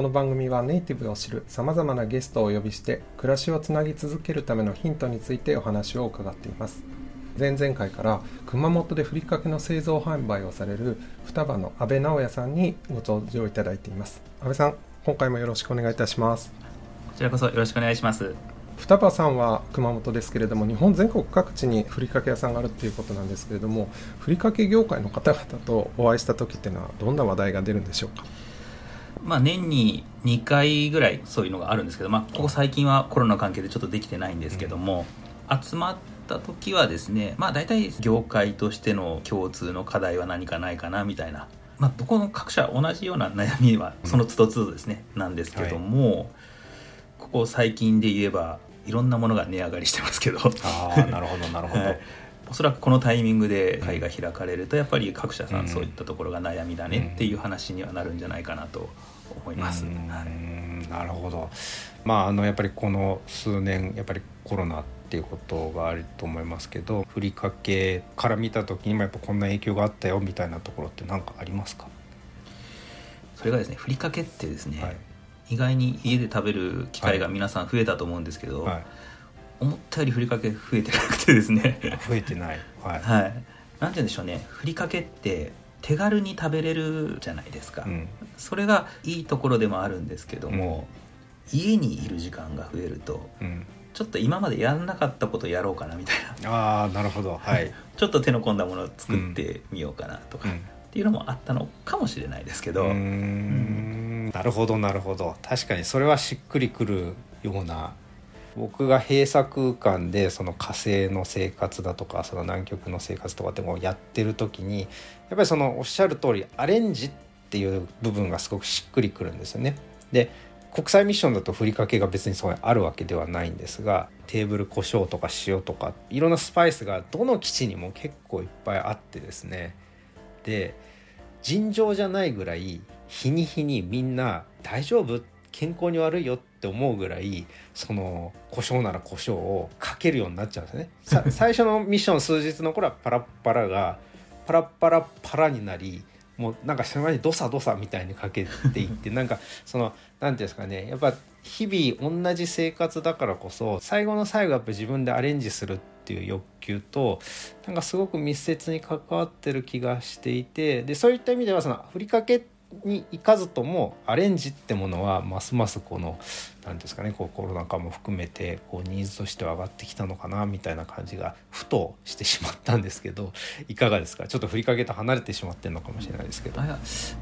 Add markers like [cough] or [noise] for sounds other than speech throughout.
この番組はネイティブを知るさまざまなゲストをお呼びして暮らしをつなぎ続けるためのヒントについてお話を伺っています。前々回から熊本でふりかけの製造販売をされる双葉の阿部直也さんにご登場いただいています。阿部さん今回もよろしくお願いいたします。こちらこそよろしくお願いします。双葉さんは熊本ですけれども日本全国各地にふりかけ屋さんがあるっていうことなんですけれどもふりかけ業界の方々とお会いした時っていうのはどんな話題が出るんでしょうか？まあ年に2回ぐらいそういうのがあるんですけど、まあここ最近はコロナ関係でちょっとできてないんですけども、集まった時はですね、まあ大体業界としての共通の課題は何かないかなみたいな。まあどこの各社同じような悩みはその都度都度ですね、なんですけども、ここ最近で言えばいろんなものが値上がりしてますけど。ああなるほどなるほど、[laughs] はいおそらくこのタイミングで会が開かれるとやっぱり各社さうん。んそういったところが悩みだねっていう話にはなるんじゃないかなと思います。なるほど。まああのやっぱりこの数年やっぱりコロナっていうことがあると思いますけどふりかけから見た時にもやっぱこんな影響があったよみたいなところって何かありますか、それがですねふりかけってですね、はい。意外に家で食べる機会が皆さん増えたと思うんですけど、はい、思ったよりふりかけ増えてなくてですね。増えてない、はい。はい。なんて言うんでしょうね。ふりかけって手軽に食べれるじゃないですか、うん。それがいいところでもあるんですけども、家にいる時間が増えるとうん、ちょっと今までやんなかったことやろうかなみたいな。ああなるほど。はい、[laughs] ちょっと手の込んだものを作ってみようかなとか、うん。っていうのもあったのかもしれないですけど、うーん。なるほどなるほど。確かにそれはしっくりくるような僕が閉鎖空間でその火星の生活だとかその南極の生活とかってもやってる時にやっぱりそのおっしゃる通りアレンジっていう部分がすごくしっくりくるんですよね。で国際ミッションだとふりかけが別にそこにあるわけではないんですがテーブル胡椒とか塩とかいろんなスパイスがどの基地にも結構いっぱいあってですねで尋常じゃないぐらい日に日にみんな大丈夫？健康に悪いよって思うぐらいその胡椒なら胡椒をかけるようになっちゃうんですね。さ [laughs] 最初のミッション数日の頃はパラッパラがパラッパラパラになりもうなんかそれまでドサドサみたいにかけていってなんか [laughs] その何ていうんですかねやっぱ日々同じ生活だからこそ最後の最後やっぱ自分でアレンジするっていう欲求となんかすごく密接に関わってる気がしていてでそういった意味ではそのふりかけに行かずともアレンジってものはますますこの何ですかねこうコロナ禍も含めてこうニーズとしては上がってきたのかなみたいな感じがふとしてしまったんですけど [laughs] いかがですか？ちょっとふりかけと離れてしまってるのかもしれないですけど。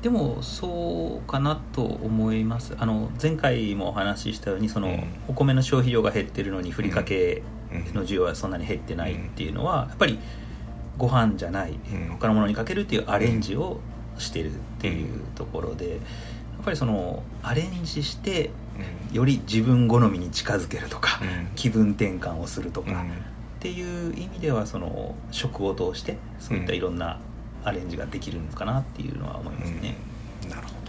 でもそうかなと思います。あの前回もお話ししたようにその、うん。お米の消費量が減ってるのにふりかけうん。の需要はそんなに減ってないっていうのは、やっぱりご飯じゃない、ん。他のものにかけるっていうアレンジをしてるっていうところで、やっぱりそのアレンジしてより自分好みに近づけるとか、うん。気分転換をするとか、うん。っていう意味ではその食を通してそういったいろんなアレンジができるのかなっていうのは思いますね。うん。なるほど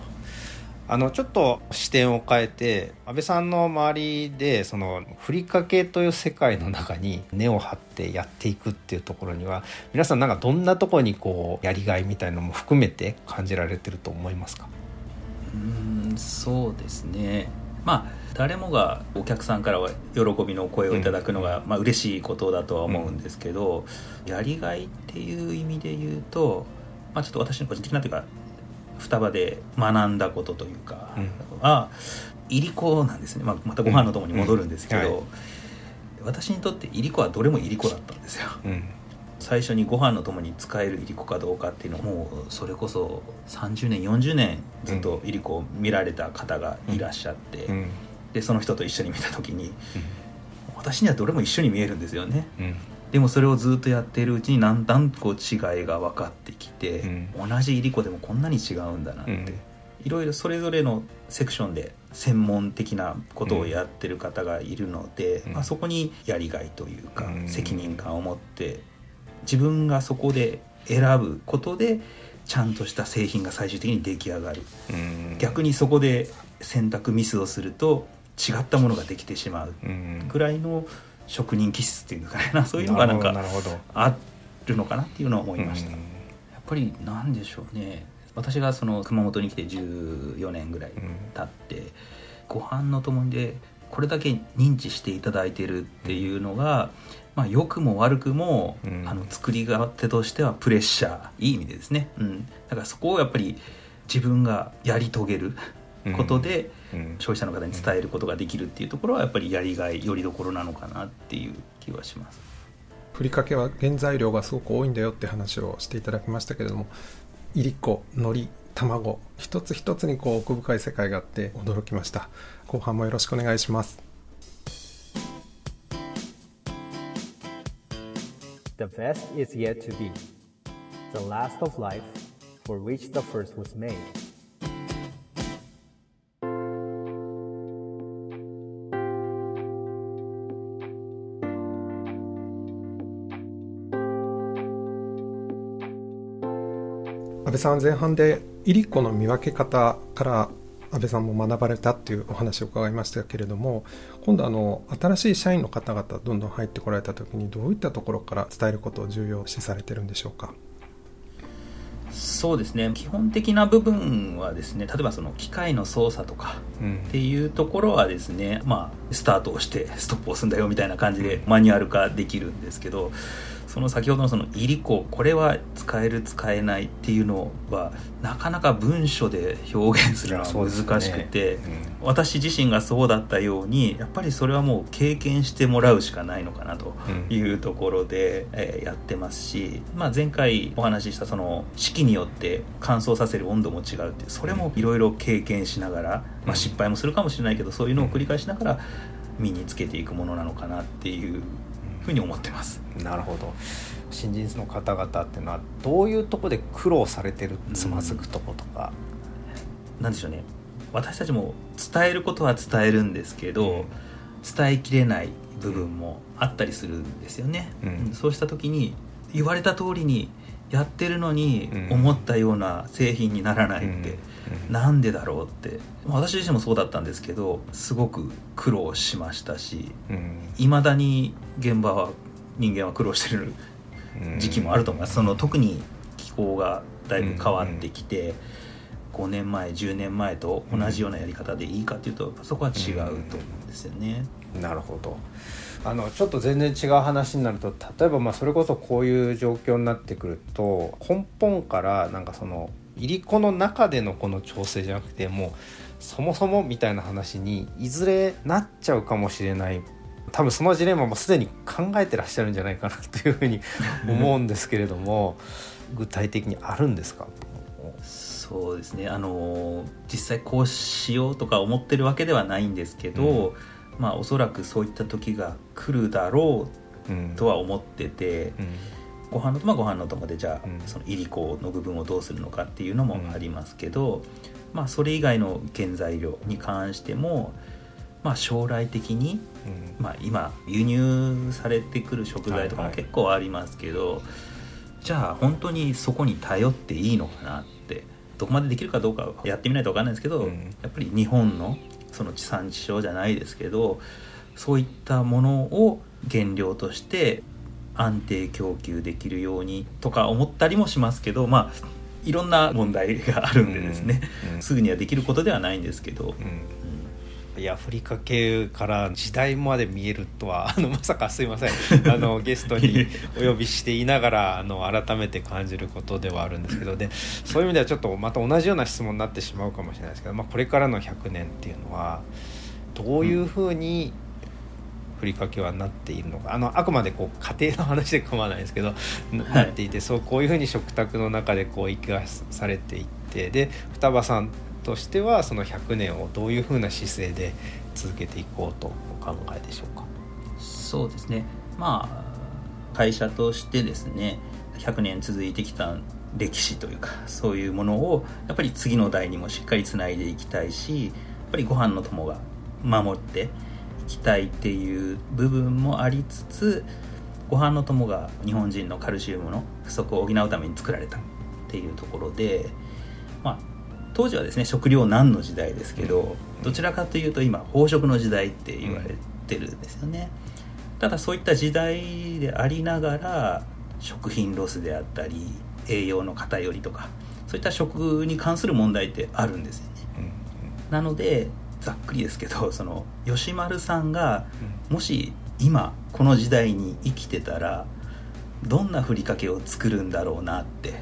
あのちょっと視点を変えて安倍さんの周りでそのふりかけという世界の中に根を張ってやっていくっていうところには皆さんなんかどんなところにこうやりがいみたいのも含めて感じられてると思いますか？うーんそうですね。まあ誰もがお客さんからは喜びの声をいただくのが、まあ嬉しいことだとは思うんですけど、やりがいっていう意味で言うと、まあ、ちょっと私の個人的なというか双葉で学んだことというかうん。はいりこなんですね、まあ、またご飯のともに戻るんですけど、うん。うんはい。私にとっていりこはどれもいりこだったんですよ。うん。最初にご飯のともに使えるいりこかどうかっていうのもうそれこそ30年40年ずっといりこを見られた方がいらっしゃって、うん。でその人と一緒に見た時に私にはどれも一緒に見えるんですよね。うんでもそれをずっとやっているうちにだんだんこう違いが分かってきて、う同じいりこでもこんなに違うんだなって、うん。いろいろそれぞれのセクションで専門的なことをやってる方がいるので、うん。まあ、そこにやりがいというか、うん。責任感を持って自分がそこで選ぶことでちゃんとした製品が最終的に出来上がる。うん。逆にそこで選択ミスをすると違ったものができてしまううん。ぐらいの職人気質っていうのかな。[laughs] そういうのがなんかあるのかなっていうのは思いました。やっぱりなんでしょうね。私がその熊本に来て14年ぐらいうん経って、ご飯のともにでこれだけ認知していただいてるっていうのが、まあ、良くも悪くも、うん。あの作り手としてはプレッシャーいい意味でですね、うん、だからそこをやっぱり自分がやり遂げることで、うん消費者の方に伝えることができるっていうところはやっぱりやりがいよりどころなのかなっていう気はします。ふりかけは原材料がすごく多いんだよって話をしていただきましたけれどもいりこ海苔卵一つ一つにこう奥深い世界があって驚きました後半もよろしくお願いします The best is yet to be. The last of life for which the first was made. さんは前半でいりこの見分け方から安倍さんも学ばれたっていうお話を伺いましたけれども今度あの新しい社員の方々どんどん入ってこられた時にどういったところから伝えることを重要視されてるんでしょうか？そうですね。基本的な部分はですね例えばその機械の操作とかうん。っていうところはですねまあスタートをしてストップを押すんだよみたいな感じでマニュアル化できるんですけどその先ほどのそのいりここれは使える使えないっていうのはなかなか文書で表現するのは難しくて、私自身がそうだったようにやっぱりそれはもう経験してもらうしかないのかなとうんいうところで、えーやってますし、まあ、前回お話ししたその四季によって乾燥させる温度も違うってそれもいろいろ経験しながら、まあ、失敗もするかもしれないけどそういうのを繰り返しながら身につけていくものなのかなっていうふうに思ってます。なるほど。新人の方々っていうのはどういうところで苦労されてる？つまずくとことか、なんでしょうね。私たちも伝えることは伝えるんですけど、伝えきれない部分もあったりするんですよね、うん。そうした時に言われた通りにやってるのにうん。思ったような製品にならないって、うん。なんでだろうって。私自身もそうだったんですけどすごく苦労しましたしうん。いまだに現場は人間は苦労してるうん。時期もあると思います、その特に気候がだいぶ変わってきて、5年前10年前と同じようなやり方でいいかっていうとそこは違うと思うんですよね。なるほど。あのちょっと全然違う話になると例えばまあそれこそこういう状況になってくると根本からなんかそのいりこの中でのこの調整じゃなくてもうそもそもみたいな話にいずれなっちゃうかもしれない。多分そのジレンマもすでに考えてらっしゃるんじゃないかなというふうに思うんですけれども [laughs] 具体的にあるんですか？そうですね。あの実際こうしようとか思ってるわけではないんですけど、まあおそらくそういった時が来るだろうん。うとは思ってて、うんご飯のとまあご飯のともでじゃあ、うん。そのいりこの部分をどうするのかっていうのもありますけど、まあそれ以外の原材料に関しても、まあ、将来的に、うん。まあ、今輸入されてくる食材とかもはいはい。結構ありますけど、じゃあ本当にそこに頼っていいのかなってどこまでできるかどうかはやってみないと分かんないですけど、うん。やっぱり日本のその地産地消じゃないですけどそういったものを原料として安定供給できるようにとか思ったりもしますけどまあいろんな問題があるんでですね、うんうん。すぐにはできることではないんですけど、うん。うん。いやふりから時代まで見えるとは [laughs] あのまさかすいません。[laughs] あのゲストにお呼びしていながらあの改めて感じることではあるんですけど。でそういう意味ではちょっとまた同じような質問になってしまうかもしれないですけど、まあ、これからの100年っていうのはどういうふうにふりかけはなっているのか。あのあくまでこう家庭の話で構わないですけどなはい。なっていてそうこういうふうに食卓の中でこう生かされていってで双葉さんとしてはその100年をどういうふうな姿勢で続けていこうとお考えでしょうか？そうですね。まあ会社としてですね100年続いてきた歴史というかそういうものをやっぱり次の代にもしっかりつないでいきたいしぱりご飯の友が守っていきたいっていう部分もありつつご飯の友が日本人のカルシウムの不足を補うために作られたっていうところで、まあ、当時はですね食糧難の時代ですけどどちらかというと今飽食の時代って言われてるんですよね。ただそういった時代でありながら食品ロスであったり栄養の偏りとかそういった食に関する問題ってあるんですよね。なのでざっくりですけど [laughs] その吉丸さんがもし今この時代に生きてたらどんなふりかけを作るんだろうなって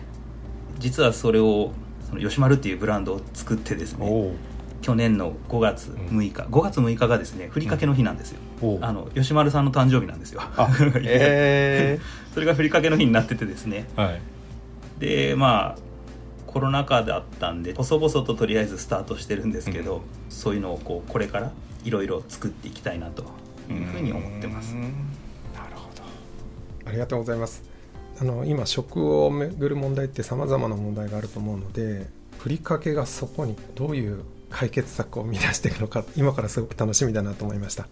実はそれをその吉丸っていうブランドを作ってですねお去年の5月6日、5月6日がですねふりかけの日なんですよ、おあの吉丸さんの誕生日なんですよ。あ [laughs] え [laughs] それがふりかけの日になっててですね。ー、はい。でまあコロナ禍だったんで細々ととりあえずスタートしてるんですけど、うんそういうのをこうこれからいろいろ作っていきたいなというふうに思ってます。なるほど。ありがとうございます。あの今食をめぐる問題ってさまざまな問題があると思うのでふりかけがそこにどういう解決策を生み出していくのか今からすごく楽しみだなと思いました。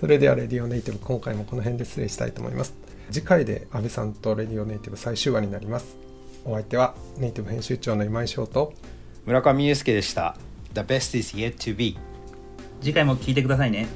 それではレディオネイティブ今回もこの辺で失礼したいと思います。次回で安部さんとレディオネイティブ最終話になりますお相手はネイティブ編集長の今井翔と村上裕介でした。The best is yet to be 次回も聞いてくださいね